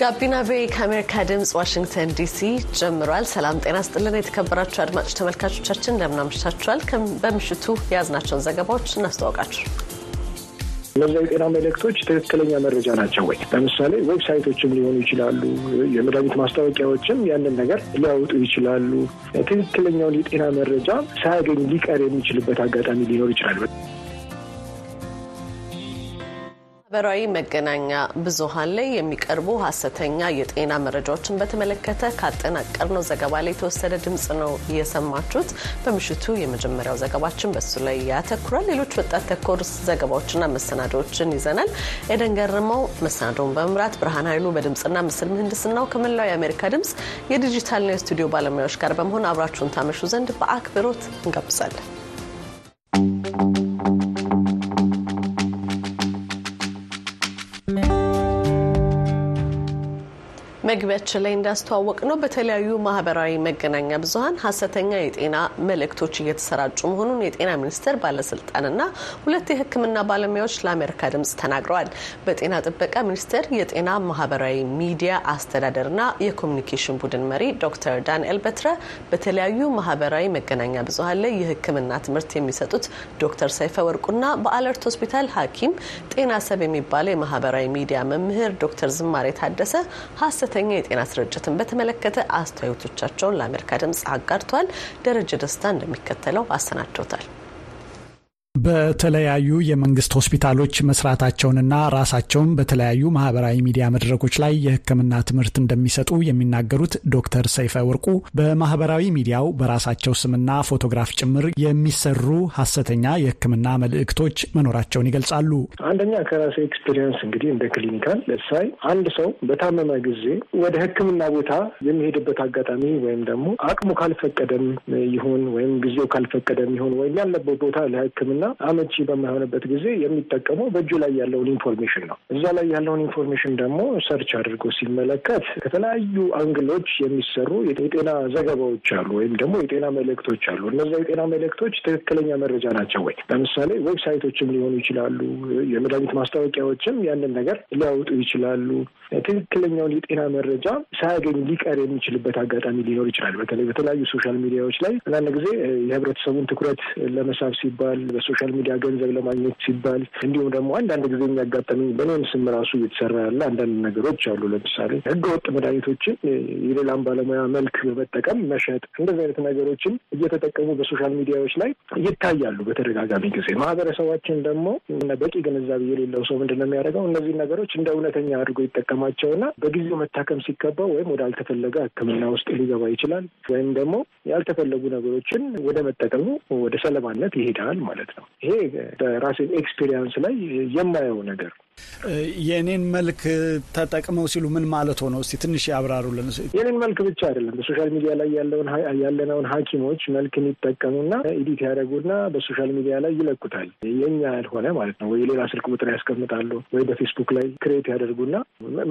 ጋቢና VOA ከአሜሪካ ድምፅ ዋሽንግተን ዲሲ ጀምሯል። ሰላም ጤና ስጥልን። የተከበራችሁ አድማጭ ተመልካቾቻችን እንደምናምሽታችኋል። በምሽቱ የያዝናቸውን ዘገባዎች እናስተዋውቃችሁ። እነዚያ የጤና መልእክቶች ትክክለኛ መረጃ ናቸው ወይ? ለምሳሌ website ኦችም ሊሆኑ ይችላሉ። የመድኃኒት ማስታወቂያዎችም ያንን ነገር ሊያወጡ ይችላሉ። ትክክለኛውን የጤና መረጃ ሳያገኝ ሊቀር የሚችልበት አጋጣሚ ሊኖር ይችላል። ማህበራዊ መገናኛ ብዙኃን ላይ የሚቀርቡ ሀሰተኛ የጤና መረጃዎችን በተመለከተ ካጠናቀርነው ዘገባ ላይ የተወሰደ ድምጽ ነው የሰማችሁት። በምሽቱ የመጀመሪያው ዘገባችን በሱ ላይ ያተኩራል። ሌሎች ወጣት ተኮር ዘገባዎችና መሰናዶዎችን ይዘናል። ኤደን ገርመው መሰናዶውን በመምራት ብርሃን ኃይሉ በድምፅና ምስል ምህንድስናው ከመላው የአሜሪካ ድምፅ የዲጂታልና የስቱዲዮ ባለሙያዎች ጋር በመሆን አብራችሁን ታመሹ ዘንድ በአክብሮት እንጋብዛለን። መግቢያችን ላይ እንዳስተዋወቅ ነው በተለያዩ ማህበራዊ መገናኛ ብዙኃን ሀሰተኛ የጤና መልእክቶች እየተሰራጩ መሆኑን የጤና ሚኒስቴር ባለስልጣንና ሁለት የሕክምና ባለሙያዎች ለአሜሪካ ድምጽ ተናግረዋል። በጤና ጥበቃ ሚኒስቴር የጤና ማህበራዊ ሚዲያ አስተዳደርና የኮሚኒኬሽን ቡድን መሪ ዶክተር ዳንኤል በትረ በተለያዩ ማህበራዊ መገናኛ ብዙኃን ላይ የሕክምና ትምህርት የሚሰጡት ዶክተር ሰይፈ ወርቁና በአለርት ሆስፒታል ሐኪም ጤና ሰብ የሚባለው የማህበራዊ ሚዲያ መምህር ዶክተር ዝማሬ ታደሰ ሀሰተኛ የጤና ስርጭትን በተመለከተ አስተያየቶቻቸውን ለአሜሪካ ድምፅ አጋርተዋል። ደረጀ ደስታ እንደሚከተለው አሰናድቶታል። በተለያዩ የመንግስት ሆስፒታሎች መስራታቸውንና ራሳቸውን በተለያዩ ማህበራዊ ሚዲያ መድረኮች ላይ የሕክምና ትምህርት እንደሚሰጡ የሚናገሩት ዶክተር ሰይፈ ወርቁ በማህበራዊ ሚዲያው በራሳቸው ስምና ፎቶግራፍ ጭምር የሚሰሩ ሀሰተኛ የሕክምና መልእክቶች መኖራቸውን ይገልጻሉ። አንደኛ ከራሴ experience እንግዲህ እንደ clinical ለሳይ አንድ ሰው በታመመ ጊዜ ወደ ሕክምና ቦታ የሚሄድበት አጋጣሚ ወይም ደግሞ አቅሙ ካልፈቀደም ይሁን ወይም ጊዜው ካልፈቀደም ይሁን ወይም ያለበት ቦታ ለሕክምና አመቺ በማይሆንበት ጊዜ የሚጠቀመው በእጁ ላይ ያለውን information ነው። እዛ ላይ ያለውን information ደግሞ search አድርጎ ሲመለከት ከተለያዩ angle ኦች የሚሰሩ የጤና ዘገባዎች አሉ፣ ወይም ደግሞ የጤና መልእክቶች አሉ። እነዛ የጤና መልእክቶች ትክክለኛ መረጃ ናቸው ወይ? ለምሳሌ website ኦችም ሊሆኑ ይችላሉ። የመድኃኒት ማስታወቂያዎችም ያንን ነገር ሊያወጡ ይችላሉ። ትክክለኛውን የጤና መረጃ ሳያገኝ ሊቀር የሚችልበት አጋጣሚ ሊኖር ይችላል። በተለይ በተለያዩ ሶሻል ሚዲያዎች ላይ አንዳንድ ጊዜ የህብረተሰቡን ትኩረት ለመሳብ ሲባል በሶሻል ሚዲያ ገንዘብ ለማግኘት ሲባል እንዲሁም ደግሞ አንዳንድ ጊዜ የሚያጋጠመኝ በእኔም ስም ራሱ እየተሰራ ያለ አንዳንድ ነገሮች አሉ። ለምሳሌ ህገወጥ መድኃኒቶችን የሌላም ባለሙያ መልክ በመጠቀም መሸጥ፣ እንደዚህ አይነት ነገሮችን እየተጠቀሙ በሶሻል ሚዲያዎች ላይ ይታያሉ በተደጋጋሚ ጊዜ። ማህበረሰባችን ደግሞ በቂ ግንዛቤ የሌለው ሰው ምንድን ነው የሚያደርገው? እነዚህን ነገሮች እንደ እውነተኛ አድርጎ ይጠቀማቸውና በጊዜው መታከም ሲገባው ወይም ወደ አልተፈለገ ሕክምና ውስጥ ሊገባ ይችላል። ወይም ደግሞ ያልተፈለጉ ነገሮችን ወደ መጠቀሙ ወደ ሰለባነት ይሄዳል ማለት ነው። ይሄ በራሴ experience ላይ የማየው ነገር የእኔን መልክ ተጠቅመው ሲሉ ምን ማለት ነው? እስቲ ትንሽ ያብራሩልን። የኔን መልክ ብቻ አይደለም በሶሻል ሚዲያ ላይ ያለውን ያለነውን ሐኪሞች መልክን ይጠቀሙና edit ያደርጉና በሶሻል ሚዲያ ላይ ይለቁታል። የኛ ያልሆነ ማለት ነው። ወይ ሌላ ስልክ ቁጥር ያስቀምጣሉ፣ ወይ በፌስቡክ ላይ create ያደርጉና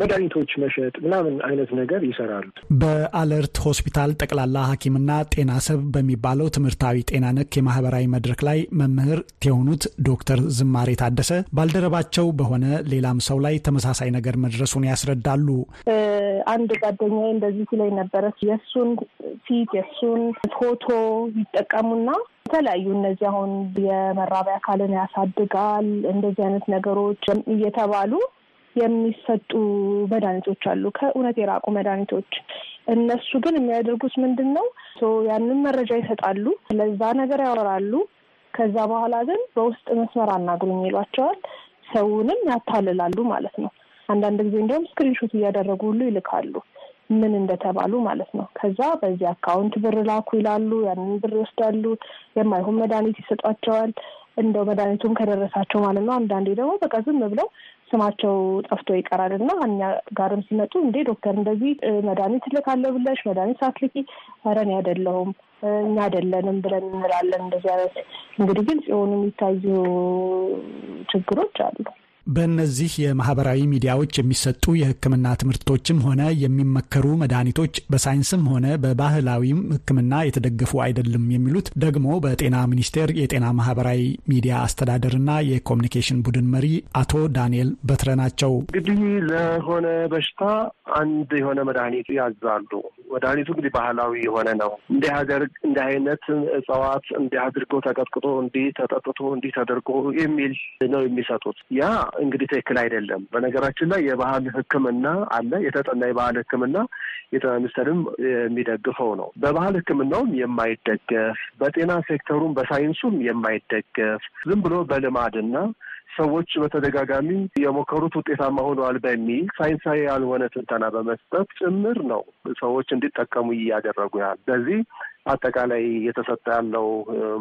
መድኃኒቶች መሸጥ ምናምን አይነት ነገር ይሰራሉ። በአለርት ሆስፒታል ጠቅላላ ሐኪምና ጤና ሰብ በሚባለው ትምህርታዊ ጤና ነክ የማህበራዊ መድረክ ላይ መምህር የሆኑት ዶክተር ዝማሬ ታደሰ ባልደረባቸው በሆነ ሌላም ሰው ላይ ተመሳሳይ ነገር መድረሱን ያስረዳሉ። አንድ ጓደኛዬ እንደዚህ ሲለኝ ነበረ። የእሱን ፊት የእሱን ፎቶ ይጠቀሙና የተለያዩ እነዚህ አሁን የመራቢያ አካልን ያሳድጋል እንደዚህ አይነት ነገሮች እየተባሉ የሚሰጡ መድኃኒቶች አሉ፣ ከእውነት የራቁ መድኃኒቶች። እነሱ ግን የሚያደርጉት ምንድን ነው? ያንን መረጃ ይሰጣሉ፣ ለዛ ነገር ያወራሉ። ከዛ በኋላ ግን በውስጥ መስመር አናግሩኝ ይሏቸዋል። ሰውንም ያታልላሉ ማለት ነው። አንዳንድ ጊዜ እንዲሁም screenshot እያደረጉ ሁሉ ይልካሉ ምን እንደተባሉ ማለት ነው። ከዛ በዚህ account ብር ላኩ ይላሉ። ያንን ብር ይወስዳሉ። የማይሆን መድኃኒት ይሰጧቸዋል። እንደው መድኃኒቱም ከደረሳቸው ማለት ነው። አንዳንዴ ደግሞ በቃ ዝም ብለው ስማቸው ጠፍቶ ይቀራል እና እኛ ጋርም ሲመጡ እንዴ ዶክተር እንደዚህ መድኃኒት እልካለሁ ብለሽ መድኃኒት ሳትልኪ፣ ኧረ እኔ አይደለሁም እኛ አይደለንም ብለን እንላለን። እንደዚህ አይነት እንግዲህ ግልጽ የሆኑ የሚታዩ ችግሮች አሉ። በእነዚህ የማህበራዊ ሚዲያዎች የሚሰጡ የሕክምና ትምህርቶችም ሆነ የሚመከሩ መድኃኒቶች በሳይንስም ሆነ በባህላዊም ሕክምና የተደገፉ አይደለም የሚሉት ደግሞ በጤና ሚኒስቴር የጤና ማህበራዊ ሚዲያ አስተዳደርና የኮሚኒኬሽን ቡድን መሪ አቶ ዳንኤል በትረ ናቸው። እንግዲህ ለሆነ በሽታ አንድ የሆነ መድኃኒት ያዛሉ። መድኃኒቱ እንግዲህ ባህላዊ የሆነ ነው። እንዲህ አደርግ እንዲህ አይነት እጽዋት እንዲህ አድርጎ ተቀጥቅጦ እንዲህ ተጠጥቶ እንዲህ ተደርጎ የሚል ነው የሚሰጡት። ያ እንግዲህ ትክክል አይደለም። በነገራችን ላይ የባህል ሕክምና አለ። የተጠና የባህል ሕክምና የጤና ሚኒስቴርም የሚደግፈው ነው። በባህል ሕክምናውም የማይደገፍ በጤና ሴክተሩም በሳይንሱም የማይደገፍ ዝም ብሎ በልማድና ሰዎች በተደጋጋሚ የሞከሩት ውጤታማ ሆነዋል በሚል ሳይንሳዊ ያልሆነ ትንተና በመስጠት ጭምር ነው ሰዎች እንዲጠቀሙ እያደረጉ ያህል። ስለዚህ አጠቃላይ እየተሰጠ ያለው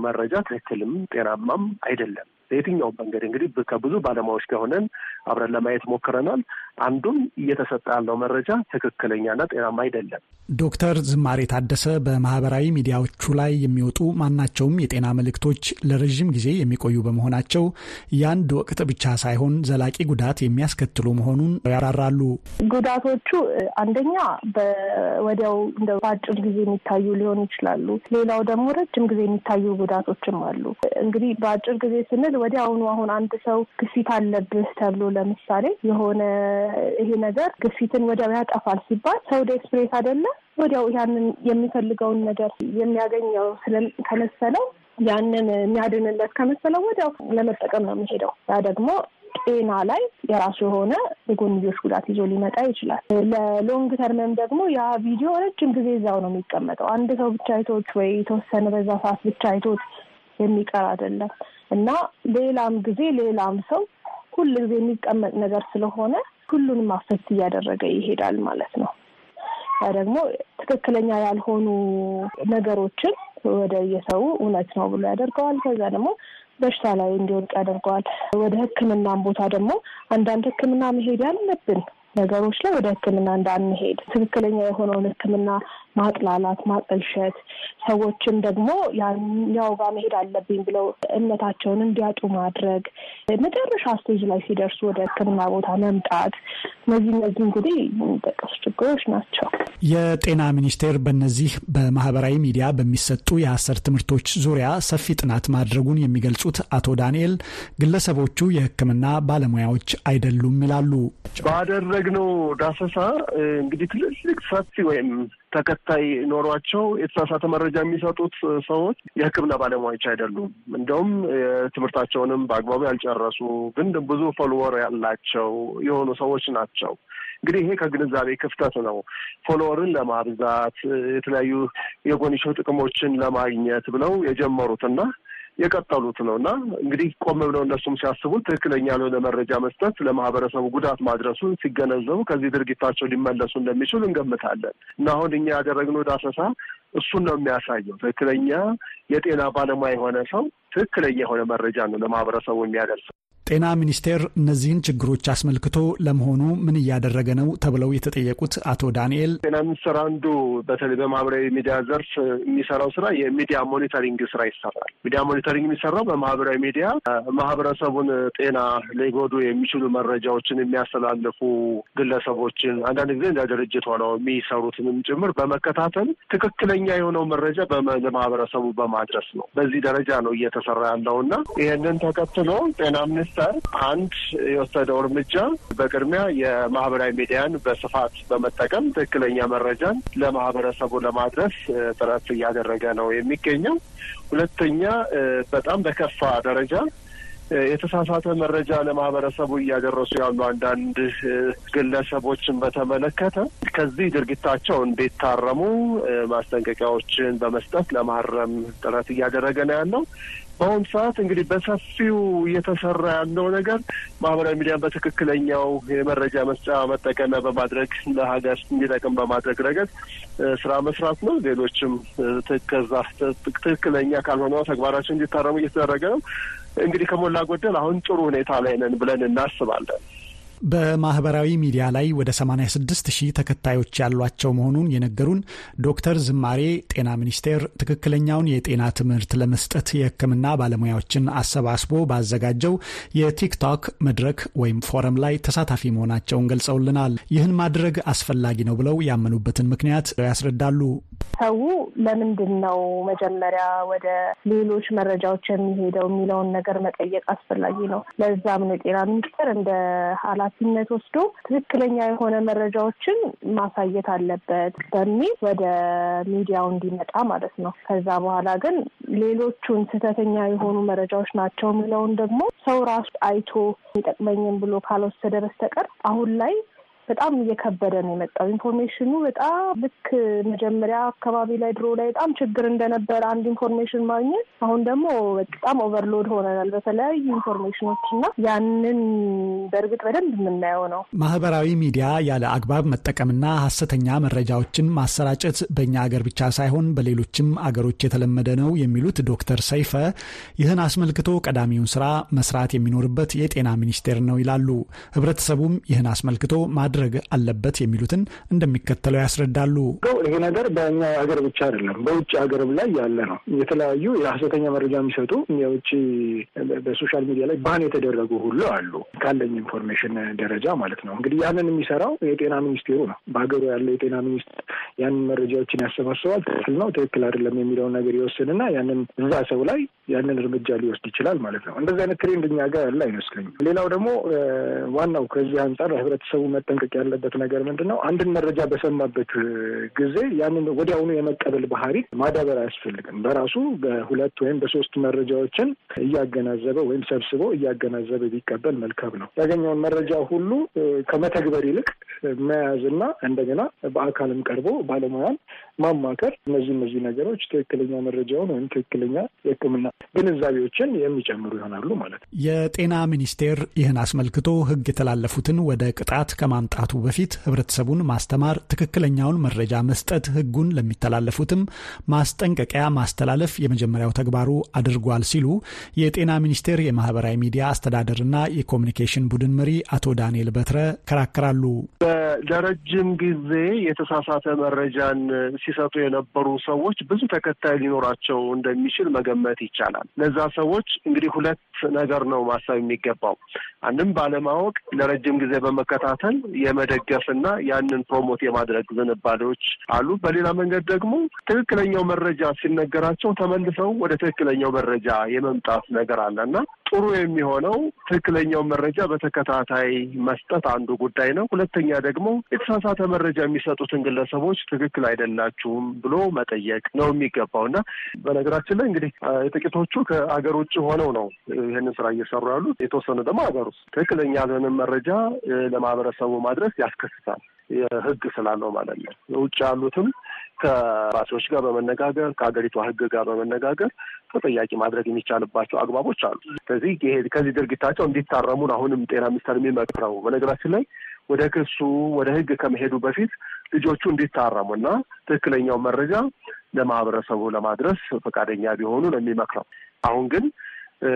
መረጃ ትክክልም ጤናማም አይደለም። በየትኛውም መንገድ እንግዲህ ከብዙ ባለሙያዎች ጋር ሆነን አብረን ለማየት ሞክረናል። አንዱም እየተሰጠ ያለው መረጃ ትክክለኛና ጤናማ አይደለም። ዶክተር ዝማሬ ታደሰ በማህበራዊ ሚዲያዎቹ ላይ የሚወጡ ማናቸውም የጤና መልእክቶች ለረዥም ጊዜ የሚቆዩ በመሆናቸው የአንድ ወቅት ብቻ ሳይሆን ዘላቂ ጉዳት የሚያስከትሉ መሆኑን ያራራሉ። ጉዳቶቹ አንደኛ በወዲያው እንደ በአጭር ጊዜ የሚታዩ ሊሆኑ ይችላሉ። ሌላው ደግሞ ረጅም ጊዜ የሚታዩ ጉዳቶችም አሉ። እንግዲህ በአጭር ጊዜ ስንል ወዲያውኑ አሁን አንድ ሰው ግፊት አለብህ ተብሎ ለምሳሌ የሆነ ይሄ ነገር ግፊትን ወዲያው ያጠፋል ሲባል ሰው express አይደለ ወዲያው ያንን የሚፈልገውን ነገር የሚያገኘው ከመሰለው ያንን የሚያድንለት ከመሰለው ወዲያው ለመጠቀም ነው የሚሄደው። ያ ደግሞ ጤና ላይ የራሱ የሆነ የጎንዮሽ ጉዳት ይዞ ሊመጣ ይችላል። ለሎንግ ተርምም ደግሞ ያ ቪዲዮ ረጅም ጊዜ እዛው ነው የሚቀመጠው። አንድ ሰው ብቻ አይቶት ወይ የተወሰነ በዛ ሰዓት ብቻ አይቶት የሚቀር አይደለም እና ሌላም ጊዜ ሌላም ሰው ሁል ጊዜ የሚቀመጥ ነገር ስለሆነ ሁሉንም አፈት እያደረገ ይሄዳል ማለት ነው። ያ ደግሞ ትክክለኛ ያልሆኑ ነገሮችን ወደ የሰው እውነት ነው ብሎ ያደርገዋል። ከዛ ደግሞ በሽታ ላይ እንዲወድቅ ያደርገዋል። ወደ ሕክምናም ቦታ ደግሞ አንዳንድ ሕክምና መሄድ ያለብን ነገሮች ላይ ወደ ሕክምና እንዳንሄድ ትክክለኛ የሆነውን ሕክምና ማጥላላት፣ ማጠልሸት ሰዎችን ደግሞ ያኛው ጋር መሄድ አለብኝ ብለው እምነታቸውን እንዲያጡ ማድረግ መጨረሻ stage ላይ ሲደርሱ ወደ ሕክምና ቦታ መምጣት እነዚህ እነዚህ እንግዲህ የሚጠቀሱ ችግሮች ናቸው። የጤና ሚኒስቴር በእነዚህ በማህበራዊ ሚዲያ በሚሰጡ የሀሰት ትምህርቶች ዙሪያ ሰፊ ጥናት ማድረጉን የሚገልጹት አቶ ዳንኤል ግለሰቦቹ የሕክምና ባለሙያዎች አይደሉም ይላሉ። ባደረግነው ዳሰሳ እንግዲህ ትልልቅ ሰፊ ወይም ተከታይ ኖሯቸው የተሳሳተ መረጃ የሚሰጡት ሰዎች የሕክምና ባለሙያዎች አይደሉም። እንደውም ትምህርታቸውንም በአግባቡ ያልጨረሱ ግን ብዙ follower ያላቸው የሆኑ ሰዎች ናቸው። እንግዲህ ይሄ ከግንዛቤ ክፍተት ነው። follower ን ለማብዛት የተለያዩ የጎንዮሽ ጥቅሞችን ለማግኘት ብለው የጀመሩትና የቀጠሉት ነው እና እንግዲህ ቆም ብለው እነሱም ሲያስቡት ትክክለኛ ያልሆነ መረጃ መስጠት ለማህበረሰቡ ጉዳት ማድረሱን ሲገነዘቡ ከዚህ ድርጊታቸው ሊመለሱ እንደሚችሉ እንገምታለን እና አሁን እኛ ያደረግነው ዳሰሳ እሱን ነው የሚያሳየው። ትክክለኛ የጤና ባለሙያ የሆነ ሰው ትክክለኛ የሆነ መረጃ ነው ለማህበረሰቡ የሚያደርሰው። ጤና ሚኒስቴር እነዚህን ችግሮች አስመልክቶ ለመሆኑ ምን እያደረገ ነው ተብለው የተጠየቁት አቶ ዳንኤል ጤና ሚኒስቴር አንዱ በተለይ በማህበራዊ ሚዲያ ዘርፍ የሚሰራው ስራ የሚዲያ monitoring ስራ ይሰራል። ሚዲያ monitoring የሚሰራው በማህበራዊ ሚዲያ ማህበረሰቡን ጤና ሊጎዱ የሚችሉ መረጃዎችን የሚያስተላልፉ ግለሰቦችን አንዳንድ ጊዜ እንደ ድርጅት ሆነው የሚሰሩትንም ጭምር በመከታተል ትክክለኛ የሆነው መረጃ ለማህበረሰቡ በማድረስ ነው። በዚህ ደረጃ ነው እየተሰራ ያለው እና ይህንን ተከትሎ ጤና ሚኒስቴር አንድ የወሰደው እርምጃ በቅድሚያ የማህበራዊ ሚዲያን በስፋት በመጠቀም ትክክለኛ መረጃን ለማህበረሰቡ ለማድረስ ጥረት እያደረገ ነው የሚገኘው። ሁለተኛ በጣም በከፋ ደረጃ የተሳሳተ መረጃ ለማህበረሰቡ እያደረሱ ያሉ አንዳንድ ግለሰቦችን በተመለከተ ከዚህ ድርጊታቸው እንዲታረሙ ማስጠንቀቂያዎችን በመስጠት ለማረም ጥረት እያደረገ ነው ያለው። በአሁኑ ሰዓት እንግዲህ በሰፊው እየተሰራ ያለው ነገር ማህበራዊ ሚዲያን በትክክለኛው የመረጃ መስጫ መጠቀሚያ በማድረግ ለሀገር እንዲጠቅም በማድረግ ረገድ ስራ መስራት ነው። ሌሎችም ከዛ ትክክለኛ ካልሆነ ተግባራቸው እንዲታረሙ እየተደረገ ነው። እንግዲህ ከሞላ ጎደል አሁን ጥሩ ሁኔታ ላይ ነን ብለን እናስባለን። በማህበራዊ ሚዲያ ላይ ወደ 86 ሺህ ተከታዮች ያሏቸው መሆኑን የነገሩን ዶክተር ዝማሬ ጤና ሚኒስቴር ትክክለኛውን የጤና ትምህርት ለመስጠት የሕክምና ባለሙያዎችን አሰባስቦ ባዘጋጀው የቲክቶክ መድረክ ወይም ፎረም ላይ ተሳታፊ መሆናቸውን ገልጸውልናል። ይህን ማድረግ አስፈላጊ ነው ብለው ያመኑበትን ምክንያት ያስረዳሉ። ሰው ለምንድን ነው መጀመሪያ ወደ ሌሎች መረጃዎች የሚሄደው የሚለውን ነገር መጠየቅ አስፈላጊ ነው። ለዛም ነው የጤና ሚኒስቴር እንደ ኃላፊነት ወስዶ ትክክለኛ የሆነ መረጃዎችን ማሳየት አለበት በሚል ወደ ሚዲያው እንዲመጣ ማለት ነው። ከዛ በኋላ ግን ሌሎቹን ስህተተኛ የሆኑ መረጃዎች ናቸው የሚለውን ደግሞ ሰው ራሱ አይቶ የሚጠቅመኝን ብሎ ካልወሰደ በስተቀር አሁን ላይ በጣም እየከበደ ነው የመጣው። information ኑ በጣም ልክ መጀመሪያ አካባቢ ላይ ድሮ ላይ በጣም ችግር እንደነበረ አንድ information ማግኘት፣ አሁን ደግሞ በጣም overload ሆነናል በተለያዩ information ኖች እና ያንን በእርግጥ በደንብ የምናየው ነው። ማህበራዊ ሚዲያ ያለ አግባብ መጠቀምና ሀሰተኛ መረጃዎችን ማሰራጨት በእኛ አገር ብቻ ሳይሆን በሌሎችም አገሮች የተለመደ ነው የሚሉት ዶክተር ሰይፈ ይህን አስመልክቶ ቀዳሚውን ስራ መስራት የሚኖርበት የጤና ሚኒስቴር ነው ይላሉ። ህብረተሰቡም ይህን አስመልክቶ ማድረግ አለበት የሚሉትን እንደሚከተለው ያስረዳሉ። ይሄ ነገር በእኛ ሀገር ብቻ አይደለም፣ በውጭ ሀገርም ላይ ያለ ነው። የተለያዩ የሀሰተኛ መረጃ የሚሰጡ የውጭ በሶሻል ሚዲያ ላይ ban የተደረጉ ሁሉ አሉ፣ ካለኝ information ደረጃ ማለት ነው። እንግዲህ ያንን የሚሰራው የጤና ሚኒስቴሩ ነው። በሀገሩ ያለው የጤና ሚኒስቴር ያንን መረጃዎችን ያሰባስባል። ትክክል ነው፣ ትክክል አይደለም የሚለውን ነገር ይወስንና ያንን እዛ ሰው ላይ ያንን እርምጃ ሊወስድ ይችላል ማለት ነው። እንደዚህ አይነት trend እኛ ጋር ያለ አይመስለኝም። ሌላው ደግሞ ዋናው ከዚህ አንጻር ህብረተሰቡ መጠንቀቅ ያለበት ነገር ምንድን ነው? አንድን መረጃ በሰማበት ጊዜ ያንን ወዲያውኑ የመቀበል ባህሪ ማዳበር አያስፈልግም። በራሱ በሁለት ወይም በሶስት መረጃዎችን እያገናዘበ ወይም ሰብስቦ እያገናዘበ ቢቀበል መልካም ነው። ያገኘውን መረጃ ሁሉ ከመተግበር ይልቅ መያዝና እንደገና በአካልም ቀርቦ ባለሙያን ማማከር እነዚህ እነዚህ ነገሮች ትክክለኛ መረጃውን ወይም ትክክለኛ የሕክምና ግንዛቤዎችን የሚጨምሩ ይሆናሉ ማለት ነው። የጤና ሚኒስቴር ይህን አስመልክቶ ሕግ የተላለፉትን ወደ ቅጣት ከማምጣቱ በፊት ህብረተሰቡን ማስተማር፣ ትክክለኛውን መረጃ መስጠት፣ ሕጉን ለሚተላለፉትም ማስጠንቀቂያ ማስተላለፍ የመጀመሪያው ተግባሩ አድርጓል ሲሉ የጤና ሚኒስቴር የማህበራዊ ሚዲያ አስተዳደርና የኮሚኒኬሽን ቡድን መሪ አቶ ዳንኤል በትረ ይከራከራሉ። ለረጅም ጊዜ የተሳሳተ መረጃን ሲሰጡ የነበሩ ሰዎች ብዙ ተከታይ ሊኖራቸው እንደሚችል መገመት ይቻላል። ለዛ ሰዎች እንግዲህ ሁለት ነገር ነው ማሰብ የሚገባው። አንድም ባለማወቅ ለረጅም ጊዜ በመከታተል የመደገፍና ያንን promote የማድረግ ዝንባሌዎች አሉ። በሌላ መንገድ ደግሞ ትክክለኛው መረጃ ሲነገራቸው ተመልሰው ወደ ትክክለኛው መረጃ የመምጣት ነገር አለ እና ጥሩ የሚሆነው ትክክለኛው መረጃ በተከታታይ መስጠት አንዱ ጉዳይ ነው። ሁለተኛ ደግሞ የተሳሳተ መረጃ የሚሰጡትን ግለሰቦች ትክክል አይደላችሁም ብሎ መጠየቅ ነው የሚገባው እና በነገራችን ላይ እንግዲህ የጥቂቶቹ ከአገር ውጭ ሆነው ነው ይህንን ስራ እየሰሩ ያሉት። የተወሰኑ ደግሞ ሀገር ውስጥ ትክክለኛ ያልሆነን መረጃ ለማህበረሰቡ ማድረስ ያስከስታል። የህግ ስላለው ማለት ነው። ውጭ ያሉትም ከራሴዎች ጋር በመነጋገር ከሀገሪቷ ህግ ጋር በመነጋገር ተጠያቂ ማድረግ የሚቻልባቸው አግባቦች አሉ። ስለዚህ ይሄ ከዚህ ድርጊታቸው እንዲታረሙን አሁንም ጤና ሚኒስቴር የሚመክረው በነገራችን ላይ ወደ ክሱ ወደ ህግ ከመሄዱ በፊት ልጆቹ እንዲታረሙ እና ትክክለኛው መረጃ ለማህበረሰቡ ለማድረስ ፈቃደኛ ቢሆኑ ነው የሚመክረው። አሁን ግን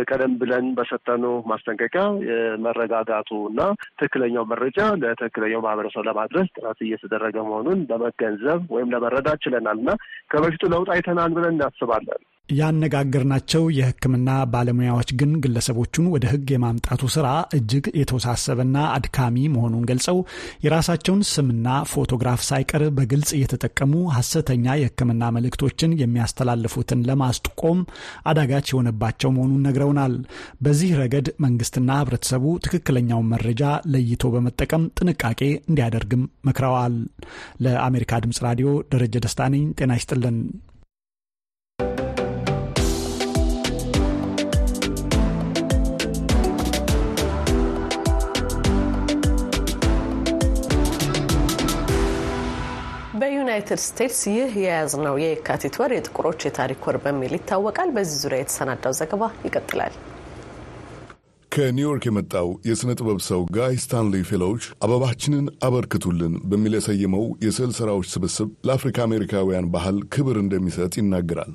ቀደም ብለን በሰጠነው ማስጠንቀቂያ የመረጋጋቱ እና ትክክለኛው መረጃ ለትክክለኛው ማህበረሰብ ለማድረስ ጥረት እየተደረገ መሆኑን ለመገንዘብ ወይም ለመረዳት ችለናል እና ከበፊቱ ለውጥ አይተናል ብለን እናስባለን። ያነጋገርናቸው የሕክምና ባለሙያዎች ግን ግለሰቦቹን ወደ ሕግ የማምጣቱ ስራ እጅግ የተወሳሰበና አድካሚ መሆኑን ገልጸው የራሳቸውን ስምና ፎቶግራፍ ሳይቀር በግልጽ እየተጠቀሙ ሐሰተኛ የሕክምና መልእክቶችን የሚያስተላልፉትን ለማስቆም አዳጋች የሆነባቸው መሆኑን ነግረውናል። በዚህ ረገድ መንግስትና ህብረተሰቡ ትክክለኛውን መረጃ ለይቶ በመጠቀም ጥንቃቄ እንዲያደርግም መክረዋል። ለአሜሪካ ድምጽ ራዲዮ ደረጀ ደስታ ነኝ። ጤና ይስጥልን። በዩናይትድ ስቴትስ ይህ የያዝነው የየካቲት ወር የጥቁሮች የታሪክ ወር በሚል ይታወቃል። በዚህ ዙሪያ የተሰናዳው ዘገባ ይቀጥላል። ከኒውዮርክ የመጣው የሥነ ጥበብ ሰው ጋይ ስታንሊ ፌሎዎች አበባችንን አበርክቱልን በሚል የሰየመው የስዕል ሥራዎች ስብስብ ለአፍሪካ አሜሪካውያን ባህል ክብር እንደሚሰጥ ይናገራል።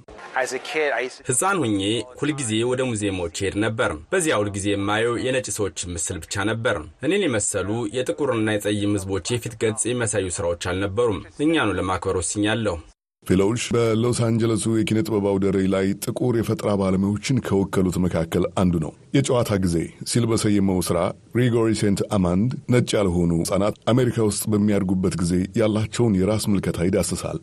ሕፃን ሁኜ ሁልጊዜ ወደ ሙዚየሞች ሄድ ነበር። በዚያ ሁልጊዜ የማየው የነጭ ሰዎች ምስል ብቻ ነበር። እኔን የመሰሉ የጥቁርና የጸይም ሕዝቦች የፊት ገጽ የሚያሳዩ ሥራዎች አልነበሩም። እኛኑ ለማክበር ወስኛለሁ። ፌሎዎች በሎስ አንጀለሱ የኪነ ጥበብ አውደ ርዕይ ላይ ጥቁር የፈጠራ ባለሙያዎችን ከወከሉት መካከል አንዱ ነው። የጨዋታ ጊዜ ሲል በሰየመው ሥራ ግሪጎሪ ሴንት አማንድ ነጭ ያልሆኑ ሕፃናት አሜሪካ ውስጥ በሚያድጉበት ጊዜ ያላቸውን የራስ ምልከታ ይዳስሳል።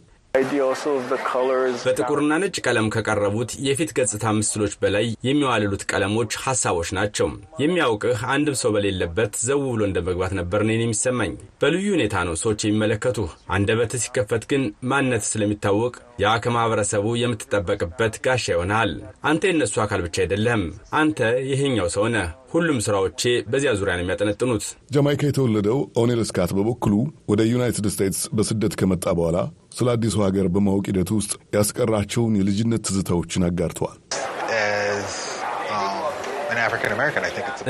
በጥቁርና ነጭ ቀለም ከቀረቡት የፊት ገጽታ ምስሎች በላይ የሚዋልሉት ቀለሞች ሐሳቦች ናቸው። የሚያውቅህ አንድም ሰው በሌለበት ዘው ብሎ እንደ መግባት ነበር እኔን የሚሰማኝ። በልዩ ሁኔታ ነው ሰዎች የሚመለከቱህ። አንደበትህ ሲከፈት ግን ማንነት ስለሚታወቅ ያ ከማኅበረሰቡ የምትጠበቅበት ጋሻ ይሆናል። አንተ የእነሱ አካል ብቻ አይደለህም። አንተ ይህኛው ሰው ነህ። ሁሉም ሥራዎቼ በዚያ ዙሪያ ነው የሚያጠነጥኑት። ጃማይካ የተወለደው ኦኔል ስካት በበኩሉ ወደ ዩናይትድ ስቴትስ በስደት ከመጣ በኋላ ስለ አዲሱ ሀገር በማወቅ ሂደት ውስጥ ያስቀራቸውን የልጅነት ትዝታዎችን አጋርተዋል።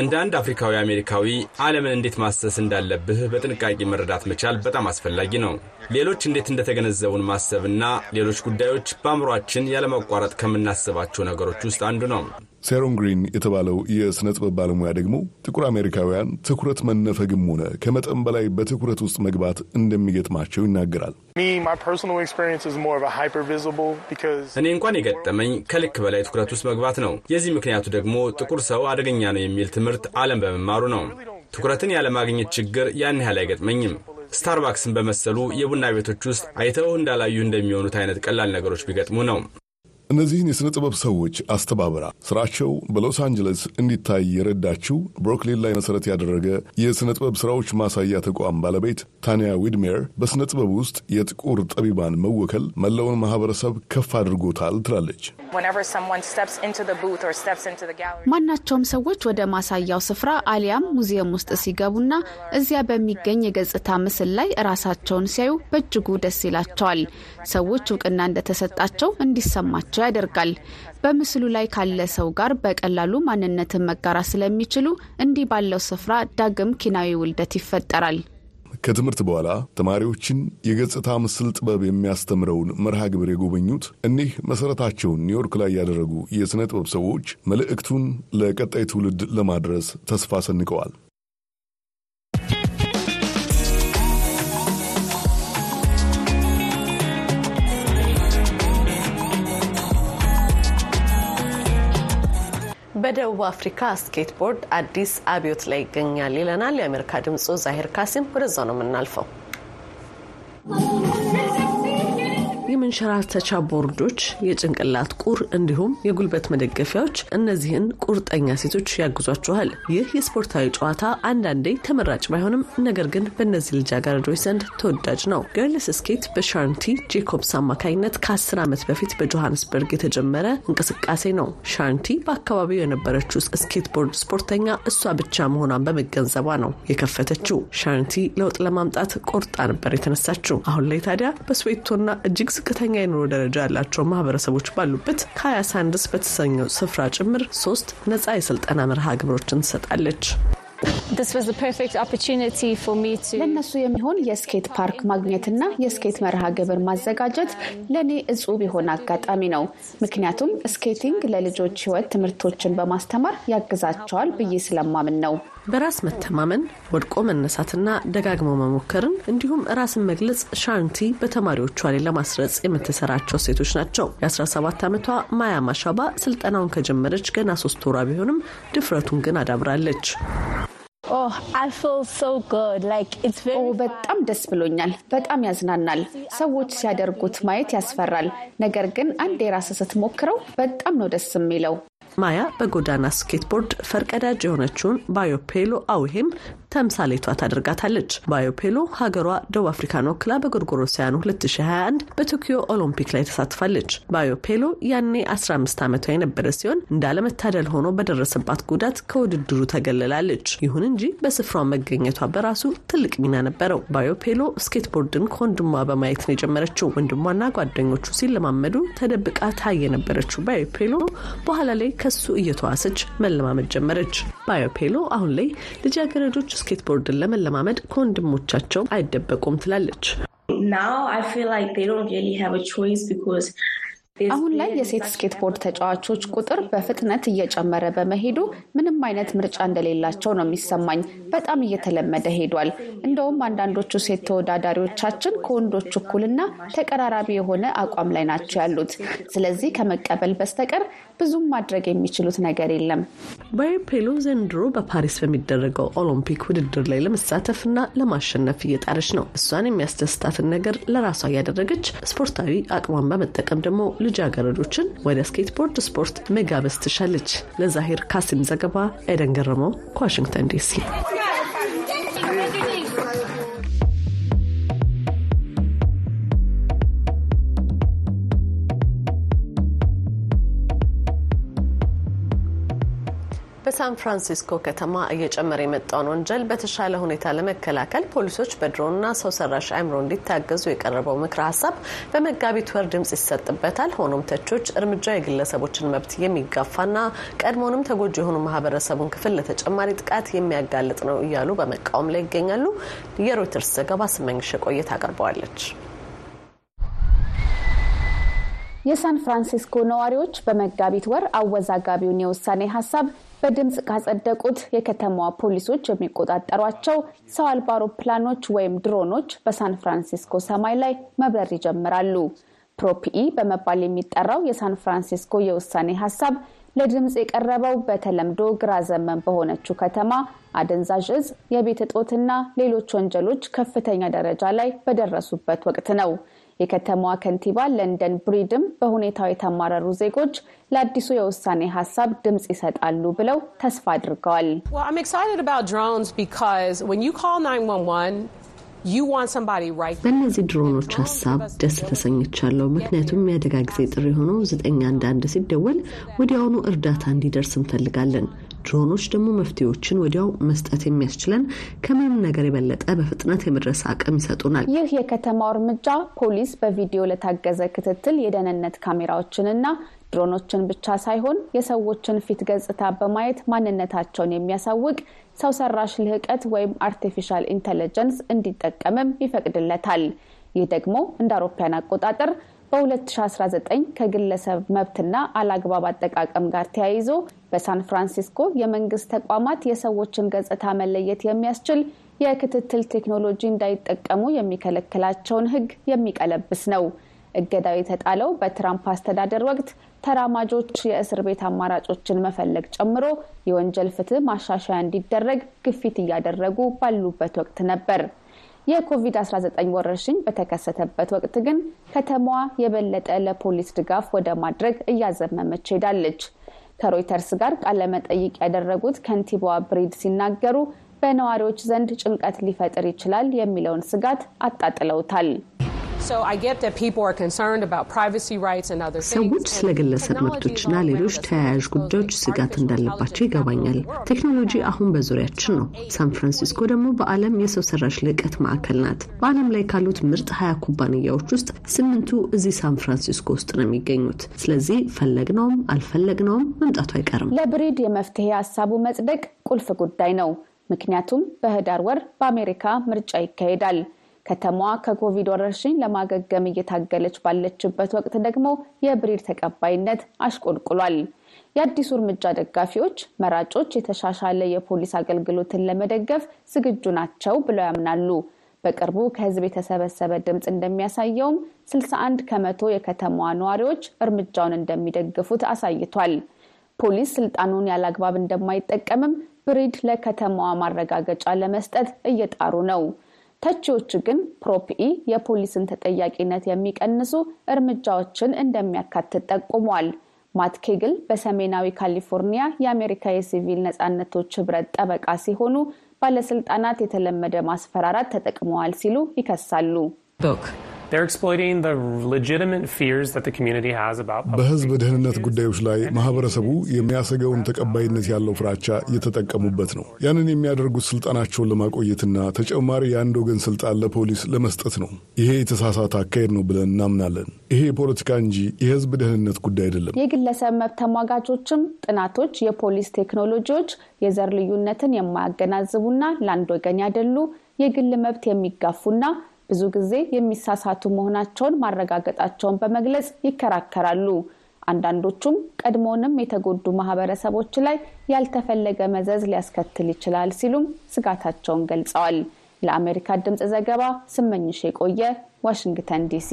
እንደ አንድ አፍሪካዊ አሜሪካዊ ዓለምን እንዴት ማሰስ እንዳለብህ በጥንቃቄ መረዳት መቻል በጣም አስፈላጊ ነው። ሌሎች እንዴት እንደተገነዘቡን ማሰብና ሌሎች ጉዳዮች በአእምሯችን ያለማቋረጥ ከምናስባቸው ነገሮች ውስጥ አንዱ ነው። ሴሮን ግሪን የተባለው የሥነ ጥበብ ባለሙያ ደግሞ ጥቁር አሜሪካውያን ትኩረት መነፈግም ሆነ ከመጠን በላይ በትኩረት ውስጥ መግባት እንደሚገጥማቸው ይናገራል። እኔ እንኳን የገጠመኝ ከልክ በላይ ትኩረት ውስጥ መግባት ነው። የዚህ ምክንያቱ ደግሞ ጥቁር ሰው አደገኛ ነው የሚል ትምህርት ዓለም በመማሩ ነው። ትኩረትን ያለማግኘት ችግር ያን ያህል አይገጥመኝም። ስታርባክስን በመሰሉ የቡና ቤቶች ውስጥ አይተው እንዳላዩ እንደሚሆኑት አይነት ቀላል ነገሮች ቢገጥሙ ነው። እነዚህን የሥነ ጥበብ ሰዎች አስተባብራ ስራቸው በሎስ አንጀለስ እንዲታይ የረዳችው ብሮክሊን ላይ መሠረት ያደረገ የሥነ ጥበብ ሥራዎች ማሳያ ተቋም ባለቤት ታንያ ዊድሜር በሥነ ጥበብ ውስጥ የጥቁር ጠቢባን መወከል መላውን ማኅበረሰብ ከፍ አድርጎታል ትላለች። ማናቸውም ሰዎች ወደ ማሳያው ስፍራ አሊያም ሙዚየም ውስጥ ሲገቡና እዚያ በሚገኝ የገጽታ ምስል ላይ ራሳቸውን ሲያዩ በእጅጉ ደስ ይላቸዋል። ሰዎች እውቅና እንደተሰጣቸው እንዲሰማቸው ያደርጋል። በምስሉ ላይ ካለ ሰው ጋር በቀላሉ ማንነትን መጋራት ስለሚችሉ እንዲህ ባለው ስፍራ ዳግም ኪናዊ ውልደት ይፈጠራል። ከትምህርት በኋላ ተማሪዎችን የገጽታ ምስል ጥበብ የሚያስተምረውን መርሃ ግብር የጎበኙት እኒህ መሠረታቸውን ኒውዮርክ ላይ ያደረጉ የሥነ ጥበብ ሰዎች መልእክቱን ለቀጣይ ትውልድ ለማድረስ ተስፋ ሰንቀዋል። በደቡብ አፍሪካ ስኬትቦርድ አዲስ አብዮት ላይ ይገኛል ይለናል የአሜሪካ ድምፁ ዛሂር ካሲም። ወደዛው ነው የምናልፈው። የመንሸራተቻ ቦርዶች፣ የጭንቅላት ቁር እንዲሁም የጉልበት መደገፊያዎች እነዚህን ቁርጠኛ ሴቶች ያግዟችኋል። ይህ የስፖርታዊ ጨዋታ አንዳንዴ ተመራጭ ባይሆንም ነገር ግን በእነዚህ ልጃገረዶች ዘንድ ተወዳጅ ነው። ገርልስ ስኬት በሻርቲ ጄኮብስ አማካኝነት ከ10 ዓመት በፊት በጆሃንስበርግ የተጀመረ እንቅስቃሴ ነው። ሻርቲ በአካባቢው የነበረችው skateboard ስፖርተኛ እሷ ብቻ መሆኗን በመገንዘቧ ነው የከፈተችው። ሻርቲ ለውጥ ለማምጣት ቆርጣ ነበር የተነሳችው። አሁን ላይ ታዲያ በስዌቶና እጅግ ዝቅተኛ የኑሮ ደረጃ ያላቸው ማህበረሰቦች ባሉበት ካያ ሳንድስ በተሰኘው ስፍራ ጭምር ሶስት ነጻ የስልጠና መርሃ ግብሮችን ትሰጣለች። ለእነሱ የሚሆን የ skate park ማግኘትና የ skate መርሃ ግብር ማዘጋጀት ለእኔ እጹብ የሆነ አጋጣሚ ነው። ምክንያቱም skating ለልጆች ሕይወት ትምህርቶችን በማስተማር ያግዛቸዋል ብዬ ስለማምን ነው። በራስ መተማመን፣ ወድቆ መነሳትና ደጋግሞ መሞከርን እንዲሁም ራስን መግለጽ ሻንቲ በተማሪዎቿ ላይ ለማስረጽ የምትሰራቸው ሴቶች ናቸው። የ17 ዓመቷ ማያ ማሻባ ስልጠናውን ከጀመረች ገና ሶስት ወሯ ቢሆንም ድፍረቱን ግን አዳብራለች። በጣም ደስ ብሎኛል። በጣም ያዝናናል። ሰዎች ሲያደርጉት ማየት ያስፈራል። ነገር ግን አንድ የራስ ስትሞክረው በጣም ነው ደስ የሚለው። ማያ በጎዳና skateboard ፈርቀዳጅ የሆነችውን ባዮፔሎ አውሄም ተምሳሌቷ ታደርጋታለች። ባዮፔሎ ሀገሯ ደቡብ አፍሪካን ወክላ በጎርጎሮሳውያኑ 2021 በቶኪዮ ኦሎምፒክ ላይ ተሳትፋለች። ባዮፔሎ ያኔ 15 ዓመቷ የነበረ ሲሆን እንዳለመታደል ሆኖ በደረሰባት ጉዳት ከውድድሩ ተገልላለች። ይሁን እንጂ በስፍራው መገኘቷ በራሱ ትልቅ ሚና ነበረው። ባዮፔሎ skateboard ን ከወንድሟ በማየት ነው የጀመረችው። ወንድሟና ጓደኞቹ ሲለማመዱ ተደብቃ ታይ የነበረችው ባዮፔሎ በኋላ ላይ ከሱ እየተዋሰች መለማመድ ጀመረች። ባዮፔሎ አሁን ላይ ልጃገረዶች ስኬትቦርድን ለመለማመድ ከወንድሞቻቸው አይደበቁም ትላለች። አሁን ላይ የሴት ስኬትቦርድ ተጫዋቾች ቁጥር በፍጥነት እየጨመረ በመሄዱ ምንም አይነት ምርጫ እንደሌላቸው ነው የሚሰማኝ። በጣም እየተለመደ ሄዷል። እንደውም አንዳንዶቹ ሴት ተወዳዳሪዎቻችን ከወንዶች እኩልና ተቀራራቢ የሆነ አቋም ላይ ናቸው ያሉት። ስለዚህ ከመቀበል በስተቀር ብዙም ማድረግ የሚችሉት ነገር የለም። ባዮፔሎ ዘንድሮ በፓሪስ በሚደረገው ኦሎምፒክ ውድድር ላይ ለመሳተፍና ለማሸነፍ እየጣረች ነው። እሷን የሚያስደስታትን ነገር ለራሷ እያደረገች ስፖርታዊ አቅሟን በመጠቀም ደግሞ ልጃገረዶችን ወደ skateboard ስፖርት መጋበዝ ትሻለች። ለዛሄር ካሲም ዘገባ ኤደን ገረመው ከዋሽንግተን ዲሲ። በሳን ፍራንሲስኮ ከተማ እየጨመረ የመጣውን ወንጀል በተሻለ ሁኔታ ለመከላከል ፖሊሶች በድሮንና ሰው ሰራሽ አእምሮ እንዲታገዙ የቀረበው ምክረ ሀሳብ በመጋቢት ወር ድምጽ ይሰጥበታል። ሆኖም ተቾች እርምጃ የግለሰቦችን መብት የሚጋፋና ቀድሞውንም ተጎጂ የሆኑ ማህበረሰቡን ክፍል ለተጨማሪ ጥቃት የሚያጋልጥ ነው እያሉ በመቃወም ላይ ይገኛሉ። የሮይተርስ ዘገባ ስመኝሽ ቆየት አቅርበዋለች። የሳን ፍራንሲስኮ ነዋሪዎች በመጋቢት ወር አወዛጋቢውን የውሳኔ ሀሳብ በድምፅ ካጸደቁት የከተማዋ ፖሊሶች የሚቆጣጠሯቸው ሰው አልባ አውሮፕላኖች ወይም ድሮኖች በሳን ፍራንሲስኮ ሰማይ ላይ መብረር ይጀምራሉ። ፕሮፒኢ በመባል የሚጠራው የሳን ፍራንሲስኮ የውሳኔ ሀሳብ ለድምፅ የቀረበው በተለምዶ ግራ ዘመን በሆነችው ከተማ አደንዛዥ እጽ፣ የቤት እጦትና ሌሎች ወንጀሎች ከፍተኛ ደረጃ ላይ በደረሱበት ወቅት ነው። የከተማዋ ከንቲባ ለንደን ብሪድም በሁኔታው የተማረሩ ዜጎች ለአዲሱ የውሳኔ ሀሳብ ድምፅ ይሰጣሉ ብለው ተስፋ አድርገዋል። በእነዚህ ድሮኖች ሀሳብ ደስ ተሰኝቻለሁ። ምክንያቱም የአደጋ ጊዜ ጥሪ ሆኖ ዘጠኝ አንድ አንድ ሲደወል ወዲያውኑ እርዳታ እንዲደርስ እንፈልጋለን። ድሮኖች ደግሞ መፍትሄዎችን ወዲያው መስጠት የሚያስችለን ከምንም ነገር የበለጠ በፍጥነት የመድረስ አቅም ይሰጡናል። ይህ የከተማው እርምጃ ፖሊስ በቪዲዮ ለታገዘ ክትትል የደህንነት ካሜራዎችንና ድሮኖችን ብቻ ሳይሆን የሰዎችን ፊት ገጽታ በማየት ማንነታቸውን የሚያሳውቅ ሰው ሰራሽ ልህቀት ወይም artificial intelligence እንዲጠቀምም ይፈቅድለታል። ይህ ደግሞ እንደ አውሮፓውያን አቆጣጠር በ2019 ከግለሰብ መብትና አላግባብ አጠቃቀም ጋር ተያይዞ በሳን ፍራንሲስኮ የመንግስት ተቋማት የሰዎችን ገጽታ መለየት የሚያስችል የክትትል ቴክኖሎጂ እንዳይጠቀሙ የሚከለክላቸውን ሕግ የሚቀለብስ ነው። እገዳው የተጣለው በትራምፕ አስተዳደር ወቅት ተራማጆች የእስር ቤት አማራጮችን መፈለግ ጨምሮ የወንጀል ፍትህ ማሻሻያ እንዲደረግ ግፊት እያደረጉ ባሉበት ወቅት ነበር። የኮቪድ-19 ወረርሽኝ በተከሰተበት ወቅት ግን ከተማዋ የበለጠ ለፖሊስ ድጋፍ ወደ ማድረግ እያዘመመች ሄዳለች። ከሮይተርስ ጋር ቃለመጠይቅ ያደረጉት ከንቲባዋ ብሪድ ሲናገሩ በነዋሪዎች ዘንድ ጭንቀት ሊፈጥር ይችላል የሚለውን ስጋት አጣጥለውታል። ሰዎች ስለ ግለሰብ መብቶችና ሌሎች ተያያዥ ጉዳዮች ስጋት እንዳለባቸው ይገባኛል። ቴክኖሎጂ አሁን በዙሪያችን ነው። ሳን ፍራንሲስኮ ደግሞ በዓለም የሰው ሰራሽ ልዕቀት ማዕከል ናት። በዓለም ላይ ካሉት ምርጥ ሀያ ኩባንያዎች ውስጥ ስምንቱ እዚህ ሳን ፍራንሲስኮ ውስጥ ነው የሚገኙት። ስለዚህ ፈለግነውም አልፈለግነውም መምጣቱ አይቀርም። ለብሪድ የመፍትሄ ሀሳቡ መጽደቅ ቁልፍ ጉዳይ ነው። ምክንያቱም በህዳር ወር በአሜሪካ ምርጫ ይካሄዳል። ከተማዋ ከኮቪድ ወረርሽኝ ለማገገም እየታገለች ባለችበት ወቅት ደግሞ የብሪድ ተቀባይነት አሽቆልቁሏል። የአዲሱ እርምጃ ደጋፊዎች መራጮች የተሻሻለ የፖሊስ አገልግሎትን ለመደገፍ ዝግጁ ናቸው ብለው ያምናሉ። በቅርቡ ከህዝብ የተሰበሰበ ድምፅ እንደሚያሳየውም 61 ከመቶ የከተማዋ ነዋሪዎች እርምጃውን እንደሚደግፉት አሳይቷል። ፖሊስ ስልጣኑን ያለአግባብ እንደማይጠቀምም ብሪድ ለከተማዋ ማረጋገጫ ለመስጠት እየጣሩ ነው። ተቺዎች ግን Prop E የፖሊስን ተጠያቂነት የሚቀንሱ እርምጃዎችን እንደሚያካትት ጠቁሟል። ማት ኬግል በሰሜናዊ ካሊፎርኒያ የአሜሪካ የሲቪል ነጻነቶች ህብረት ጠበቃ ሲሆኑ ባለስልጣናት የተለመደ ማስፈራራት ተጠቅመዋል ሲሉ ይከሳሉ። በሕዝብ ደህንነት ጉዳዮች ላይ ማህበረሰቡ የሚያሰገውን ተቀባይነት ያለው ፍራቻ እየተጠቀሙበት ነው። ያንን የሚያደርጉት ስልጣናቸውን ለማቆየትና ተጨማሪ የአንድ ወገን ስልጣን ለፖሊስ ለመስጠት ነው። ይሄ የተሳሳተ አካሄድ ነው ብለን እናምናለን። ይሄ የፖለቲካ እንጂ የሕዝብ ደህንነት ጉዳይ አይደለም። የግለሰብ መብት ተሟጋቾችም ጥናቶች የፖሊስ ቴክኖሎጂዎች የዘር ልዩነትን የማያገናዝቡና ለአንድ ወገን ያደሉ የግል መብት የሚጋፉና ብዙ ጊዜ የሚሳሳቱ መሆናቸውን ማረጋገጣቸውን በመግለጽ ይከራከራሉ። አንዳንዶቹም ቀድሞውንም የተጎዱ ማህበረሰቦች ላይ ያልተፈለገ መዘዝ ሊያስከትል ይችላል ሲሉም ስጋታቸውን ገልጸዋል። ለአሜሪካ ድምፅ ዘገባ ስመኝሽ የቆየ ዋሽንግተን ዲሲ።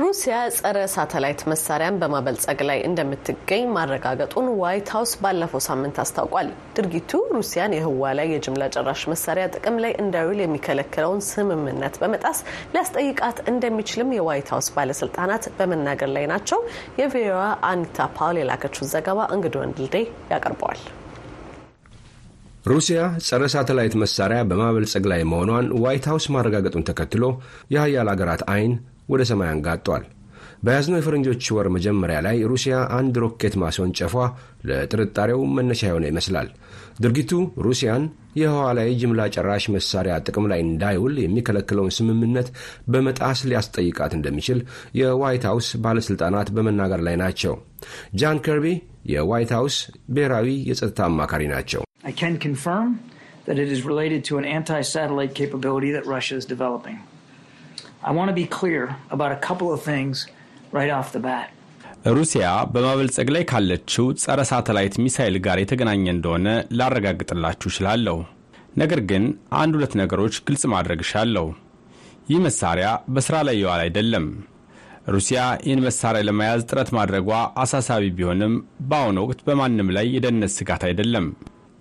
ሩሲያ ጸረ ሳተላይት መሳሪያን በማበልጸግ ላይ እንደምትገኝ ማረጋገጡን ዋይት ሀውስ ባለፈው ሳምንት አስታውቋል። ድርጊቱ ሩሲያን የህዋ ላይ የጅምላ ጨራሽ መሳሪያ ጥቅም ላይ እንዳይውል የሚከለክለውን ስምምነት በመጣስ ሊያስጠይቃት እንደሚችልም የዋይት ሀውስ ባለስልጣናት በመናገር ላይ ናቸው። የቪኦኤ አኒታ ፓውል የላከችውን ዘገባ እንግዱ ወልዴ ያቀርበዋል። ሩሲያ ጸረ ሳተላይት መሳሪያ በማበልጸግ ላይ መሆኗን ዋይት ሀውስ ማረጋገጡን ተከትሎ የሀያል አገራት አይን ወደ ሰማይ አንጋጧል። በያዝነው የፈረንጆች ወር መጀመሪያ ላይ ሩሲያ አንድ ሮኬት ማስወንጨፏ ለጥርጣሬው መነሻ የሆነ ይመስላል። ድርጊቱ ሩሲያን የህዋ ላይ ጅምላ ጨራሽ መሳሪያ ጥቅም ላይ እንዳይውል የሚከለክለውን ስምምነት በመጣስ ሊያስጠይቃት እንደሚችል የዋይት ሀውስ ባለሥልጣናት በመናገር ላይ ናቸው። ጃን ከርቢ የዋይት ሀውስ ብሔራዊ የጸጥታ አማካሪ ናቸው። I can confirm that it is related to an anti-satellite capability that Russia is developing. I want to be clear about a couple of things right off the bat. ሩሲያ በማበልጸግ ላይ ካለችው ጸረ ሳተላይት ሚሳይል ጋር የተገናኘ እንደሆነ ላረጋግጥላችሁ እችላለሁ። ነገር ግን አንድ ሁለት ነገሮች ግልጽ ማድረግ እሻለሁ። ይህ መሳሪያ በሥራ ላይ የዋል አይደለም። ሩሲያ ይህን መሳሪያ ለመያዝ ጥረት ማድረጓ አሳሳቢ ቢሆንም በአሁኑ ወቅት በማንም ላይ የደህንነት ስጋት አይደለም።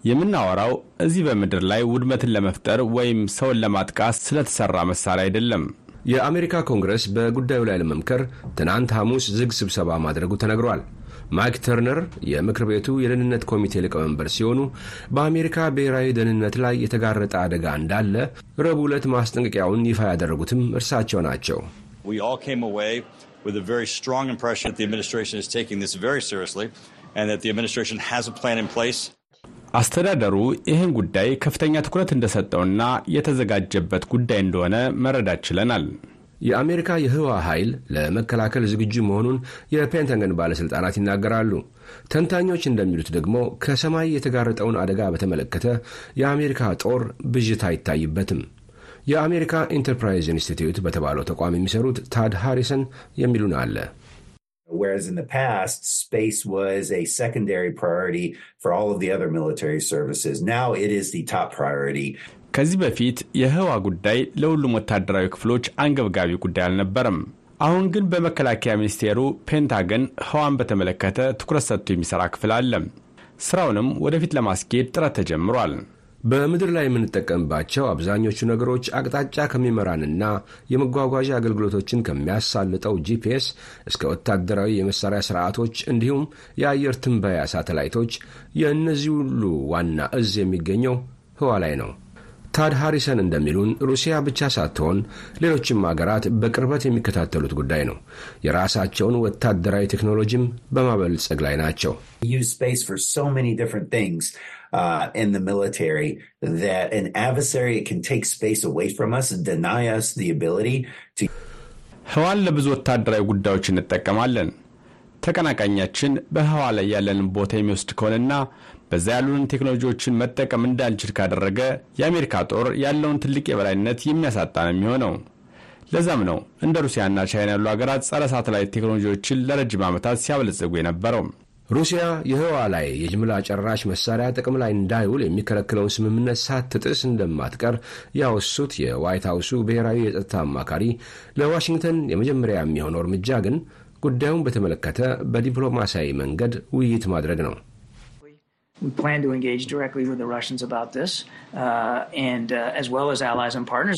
የምናወራው እዚህ በምድር ላይ ውድመትን ለመፍጠር ወይም ሰውን ለማጥቃት ስለተሰራ መሳሪያ አይደለም። የአሜሪካ ኮንግረስ በጉዳዩ ላይ ለመምከር ትናንት ሐሙስ ዝግ ስብሰባ ማድረጉ ተነግሯል። ማይክ ተርነር የምክር ቤቱ የደህንነት ኮሚቴ ሊቀመንበር ሲሆኑ በአሜሪካ ብሔራዊ ደህንነት ላይ የተጋረጠ አደጋ እንዳለ ረቡዕ ዕለት ማስጠንቀቂያውን ይፋ ያደረጉትም እርሳቸው ናቸው። አስተዳደሩ ይህን ጉዳይ ከፍተኛ ትኩረት እንደሰጠውና የተዘጋጀበት ጉዳይ እንደሆነ መረዳት ችለናል። የአሜሪካ የህዋ ኃይል ለመከላከል ዝግጁ መሆኑን የፔንታገን ባለሥልጣናት ይናገራሉ። ተንታኞች እንደሚሉት ደግሞ ከሰማይ የተጋረጠውን አደጋ በተመለከተ የአሜሪካ ጦር ብዥታ አይታይበትም። የአሜሪካ ኢንተርፕራይዝ ኢንስቲትዩት በተባለው ተቋም የሚሰሩት ታድ ሃሪሰን የሚሉን አለ። Whereas in the past, space was a secondary priority for all of the other military services. Now it is the top priority. ከዚህ በፊት የህዋ ጉዳይ ለሁሉም ወታደራዊ ክፍሎች አንገብጋቢ ጉዳይ አልነበረም። አሁን ግን በመከላከያ ሚኒስቴሩ ፔንታገን ህዋን በተመለከተ ትኩረት ሰጥቶ የሚሠራ ክፍል አለ። ሥራውንም ወደፊት ለማስኬድ ጥረት ተጀምሯል። በምድር ላይ የምንጠቀምባቸው አብዛኞቹ ነገሮች አቅጣጫ ከሚመራንና የመጓጓዣ አገልግሎቶችን ከሚያሳልጠው GPS እስከ ወታደራዊ የመሳሪያ ስርዓቶች እንዲሁም የአየር ትንበያ ሳተላይቶች የእነዚህ ሁሉ ዋና እዝ የሚገኘው ህዋ ላይ ነው። ታድ ሃሪሰን እንደሚሉን ሩሲያ ብቻ ሳትሆን ሌሎችም አገራት በቅርበት የሚከታተሉት ጉዳይ ነው። የራሳቸውን ወታደራዊ ቴክኖሎጂም በማበልጸግ ላይ ናቸው። Uh, in the military that an adversary can take space away from us and deny us the ability to ህዋን ለብዙ ወታደራዊ ጉዳዮች እንጠቀማለን። ተቀናቃኛችን በህዋ ላይ ያለንን ቦታ የሚወስድ ከሆነና በዛ ያሉንን ቴክኖሎጂዎችን መጠቀም እንዳንችል ካደረገ የአሜሪካ ጦር ያለውን ትልቅ የበላይነት የሚያሳጣ ነው የሚሆነው። ለዛም ነው እንደ ሩሲያና ቻይና ያሉ ሀገራት ጸረ ሳተላይት ቴክኖሎጂዎችን ለረጅም ዓመታት ሲያበለጽጉ የነበረው። ሩሲያ የህዋ ላይ የጅምላ ጨራሽ መሳሪያ ጥቅም ላይ እንዳይውል የሚከለክለውን ስምምነት ሳትጥስ እንደማትቀር ያወሱት የዋይት ሀውሱ ብሔራዊ የጸጥታ አማካሪ ለዋሽንግተን የመጀመሪያ የሚሆነው እርምጃ ግን ጉዳዩን በተመለከተ በዲፕሎማሲያዊ መንገድ ውይይት ማድረግ ነው። uh, uh.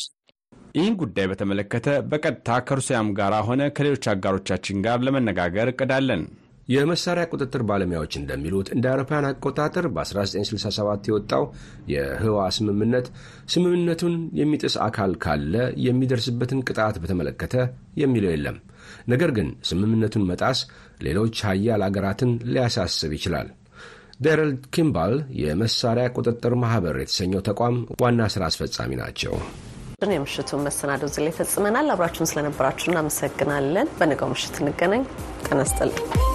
ይህን ጉዳይ በተመለከተ በቀጥታ ከሩሲያም ጋር ሆነ ከሌሎች አጋሮቻችን ጋር ለመነጋገር እቅዳለን። የመሳሪያ ቁጥጥር ባለሙያዎች እንደሚሉት እንደ አውሮፓውያን አቆጣጠር በ1967 የወጣው የህዋ ስምምነት ስምምነቱን የሚጥስ አካል ካለ የሚደርስበትን ቅጣት በተመለከተ የሚለው የለም። ነገር ግን ስምምነቱን መጣስ ሌሎች ሀያል አገራትን ሊያሳስብ ይችላል። ደረል ኪምባል የመሳሪያ ቁጥጥር ማህበር የተሰኘው ተቋም ዋና ሥራ አስፈጻሚ ናቸው። የምሽቱን መሰናዶ እዚህ ላይ ፈጽመናል። አብራችሁን ስለነበራችሁ እናመሰግናለን። በነገው ምሽት እንገናኝ። ጤና ይስጥልኝ።